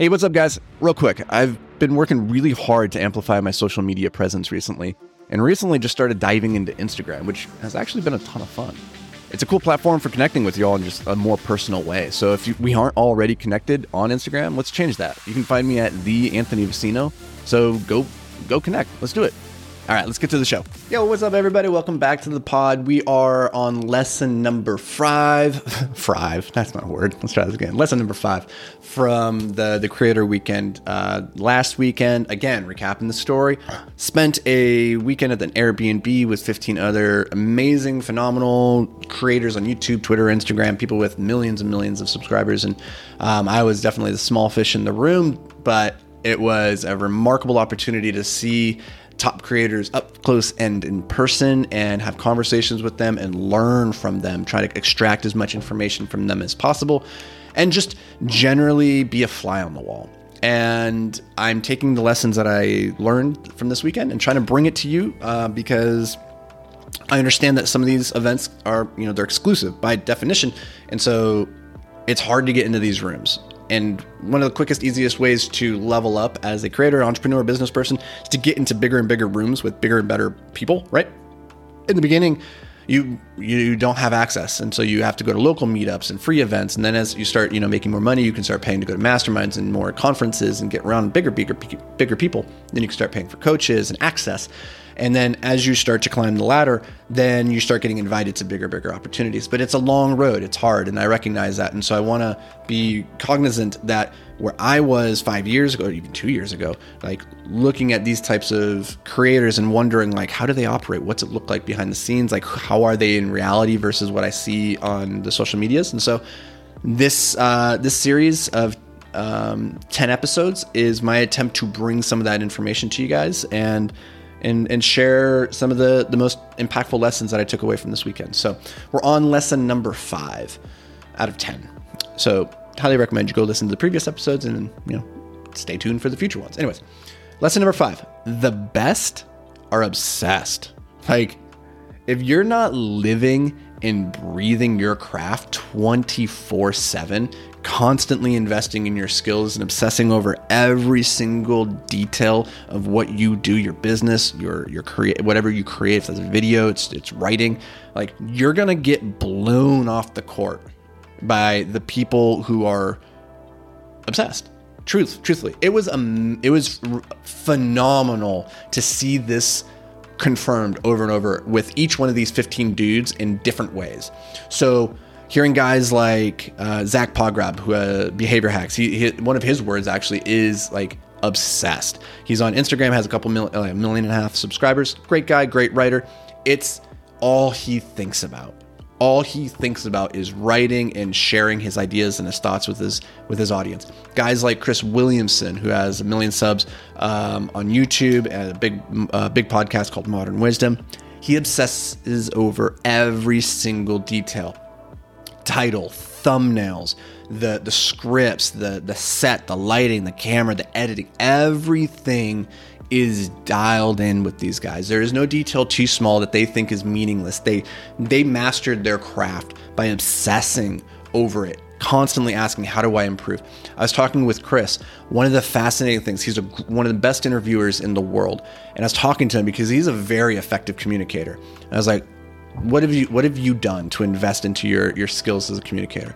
Hey, what's up, guys? Real quick, I've been working really hard to amplify my social media presence recently, and recently just started diving into Instagram, which has actually been a ton of fun. It's a cool platform for connecting with you all in just a more personal way. So if you, we aren't already connected on Instagram, let's change that. You can find me at the Anthony Vicino. So go go connect. Let's do it. All right, let's get to the show. Yo, what's up, everybody? Welcome back to the pod. We are on lesson number five. five. That's not a word. Let's try this again. Lesson number five from the the Creator Weekend. Uh, last weekend, again, recapping the story. Spent a weekend at an Airbnb with 15 other amazing, phenomenal creators on YouTube, Twitter, Instagram, people with millions and millions of subscribers, and um, I was definitely the small fish in the room, but it was a remarkable opportunity to see top creators up close and in person and have conversations with them and learn from them, try to extract as much information from them as possible, and just generally be a fly on the wall. And I'm taking the lessons that I learned from this weekend and trying to bring it to you uh, because I understand that some of these events are, you know, they're exclusive by definition. And so it's hard to get into these rooms. And one of the quickest, easiest ways to level up as a creator, entrepreneur, business person is to get into bigger and bigger rooms with bigger and better people, right? In the beginning, you you don't have access and so you have to go to local meetups and free events and then as you start you know making more money you can start paying to go to masterminds and more conferences and get around bigger bigger bigger people then you can start paying for coaches and access and then as you start to climb the ladder, then you start getting invited to bigger, bigger opportunities. But it's a long road, it's hard, and I recognize that. And so I want to be cognizant that where I was five years ago, or even two years ago, like looking at these types of creators and wondering, like, how do they operate? What's it look like behind the scenes? Like, how are they in reality versus what I see on the social medias? And so this uh, this series of um, 10 episodes is my attempt to bring some of that information to you guys and and, and share some of the, the most impactful lessons that I took away from this weekend. So we're on lesson number five out of 10. So highly recommend you go listen to the previous episodes and, you know, stay tuned for the future ones. Anyways, lesson number five the best are obsessed. Like, if you're not living and breathing your craft 24 7, constantly investing in your skills and obsessing over every single detail of what you do, your business, your your create whatever you create, if it's a video, it's it's writing, like you're gonna get blown off the court by the people who are obsessed. Truth, truthfully, it was um, it was phenomenal to see this confirmed over and over with each one of these 15 dudes in different ways. So hearing guys like uh, Zach Pogrob, who uh, behavior hacks, he, he, one of his words actually is like obsessed. He's on Instagram, has a couple million, uh, million and a half subscribers. Great guy, great writer. It's all he thinks about. All he thinks about is writing and sharing his ideas and his thoughts with his with his audience. Guys like Chris Williamson, who has a million subs um, on YouTube and a big uh, big podcast called Modern Wisdom. He obsesses over every single detail title, thumbnails, the the scripts, the the set, the lighting, the camera, the editing, everything is dialed in with these guys. There is no detail too small that they think is meaningless. They they mastered their craft by obsessing over it, constantly asking, "How do I improve?" I was talking with Chris. One of the fascinating things, he's a, one of the best interviewers in the world, and I was talking to him because he's a very effective communicator. And I was like, what have you what have you done to invest into your your skills as a communicator?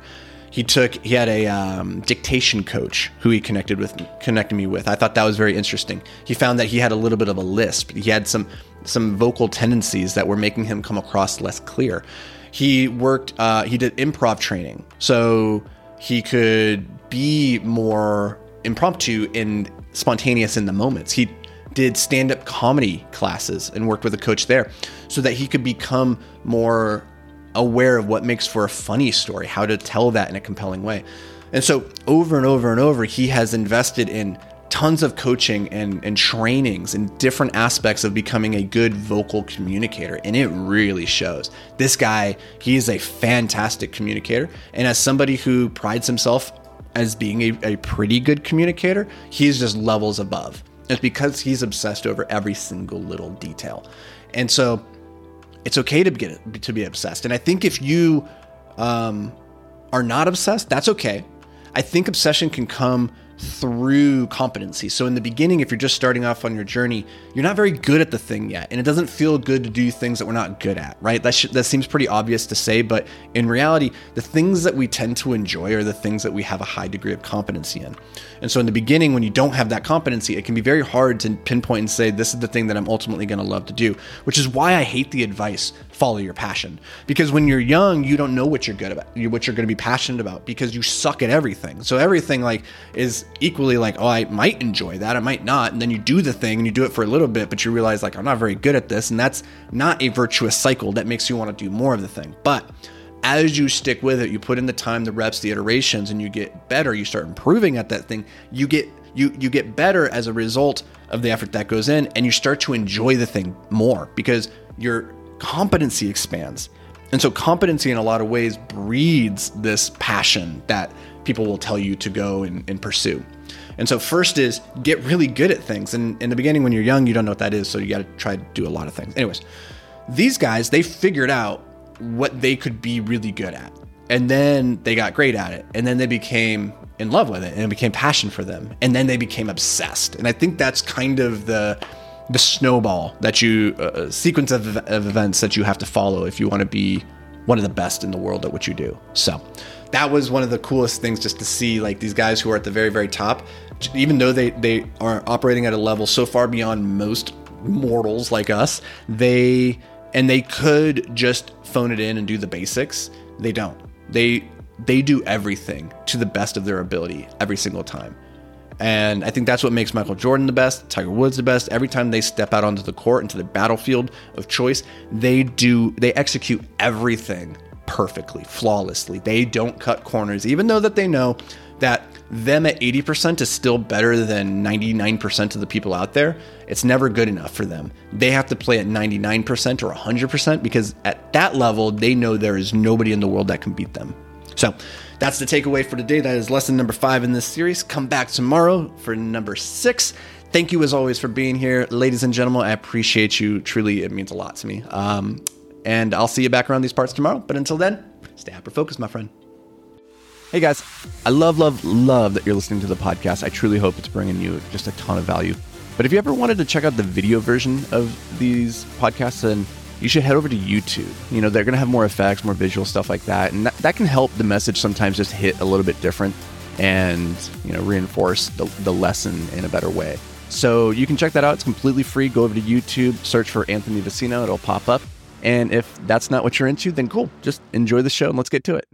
He took he had a um, dictation coach who he connected with connected me with. I thought that was very interesting. He found that he had a little bit of a lisp. He had some some vocal tendencies that were making him come across less clear. He worked uh, he did improv training so he could be more impromptu and spontaneous in the moments. He did stand up comedy classes and worked with a coach there so that he could become more aware of what makes for a funny story, how to tell that in a compelling way. And so, over and over and over, he has invested in tons of coaching and, and trainings in different aspects of becoming a good vocal communicator. And it really shows. This guy, he is a fantastic communicator. And as somebody who prides himself as being a, a pretty good communicator, he's just levels above. It's because he's obsessed over every single little detail. And so it's okay to get to be obsessed. And I think if you um, are not obsessed, that's okay. I think obsession can come through competency. So in the beginning, if you're just starting off on your journey, you're not very good at the thing yet, and it doesn't feel good to do things that we're not good at, right? That sh- that seems pretty obvious to say, but in reality, the things that we tend to enjoy are the things that we have a high degree of competency in. And so in the beginning, when you don't have that competency, it can be very hard to pinpoint and say this is the thing that I'm ultimately going to love to do. Which is why I hate the advice follow your passion because when you're young, you don't know what you're good about, what you're going to be passionate about because you suck at everything. So everything like is equally like, oh, I might enjoy that, I might not. And then you do the thing and you do it for a little bit, but you realize like, I'm not very good at this. And that's not a virtuous cycle that makes you want to do more of the thing. But as you stick with it, you put in the time, the reps, the iterations, and you get better, you start improving at that thing, you get you you get better as a result of the effort that goes in and you start to enjoy the thing more because your competency expands. And so competency in a lot of ways breeds this passion that people will tell you to go and, and pursue. And so first is get really good at things. And in the beginning, when you're young, you don't know what that is. So you got to try to do a lot of things. Anyways, these guys, they figured out what they could be really good at. And then they got great at it. And then they became in love with it and it became passion for them. And then they became obsessed. And I think that's kind of the the snowball that you uh, sequence of, of events that you have to follow if you want to be one of the best in the world at what you do. So that was one of the coolest things just to see like these guys who are at the very very top even though they they are operating at a level so far beyond most mortals like us they and they could just phone it in and do the basics they don't they they do everything to the best of their ability every single time and I think that's what makes Michael Jordan the best, Tiger Woods the best. Every time they step out onto the court, into the battlefield of choice, they do they execute everything perfectly, flawlessly. They don't cut corners, even though that they know that them at 80% is still better than 99% of the people out there. It's never good enough for them. They have to play at 99% or 100% because at that level, they know there is nobody in the world that can beat them. So that's the takeaway for today. That is lesson number five in this series. Come back tomorrow for number six. Thank you as always for being here, ladies and gentlemen. I appreciate you. Truly, it means a lot to me. Um, and I'll see you back around these parts tomorrow. But until then, stay hyper focused, my friend. Hey guys, I love, love, love that you're listening to the podcast. I truly hope it's bringing you just a ton of value. But if you ever wanted to check out the video version of these podcasts, then you should head over to YouTube. You know, they're going to have more effects, more visual stuff like that. And that, that can help the message sometimes just hit a little bit different and, you know, reinforce the, the lesson in a better way. So you can check that out. It's completely free. Go over to YouTube, search for Anthony Vicino, it'll pop up. And if that's not what you're into, then cool. Just enjoy the show and let's get to it.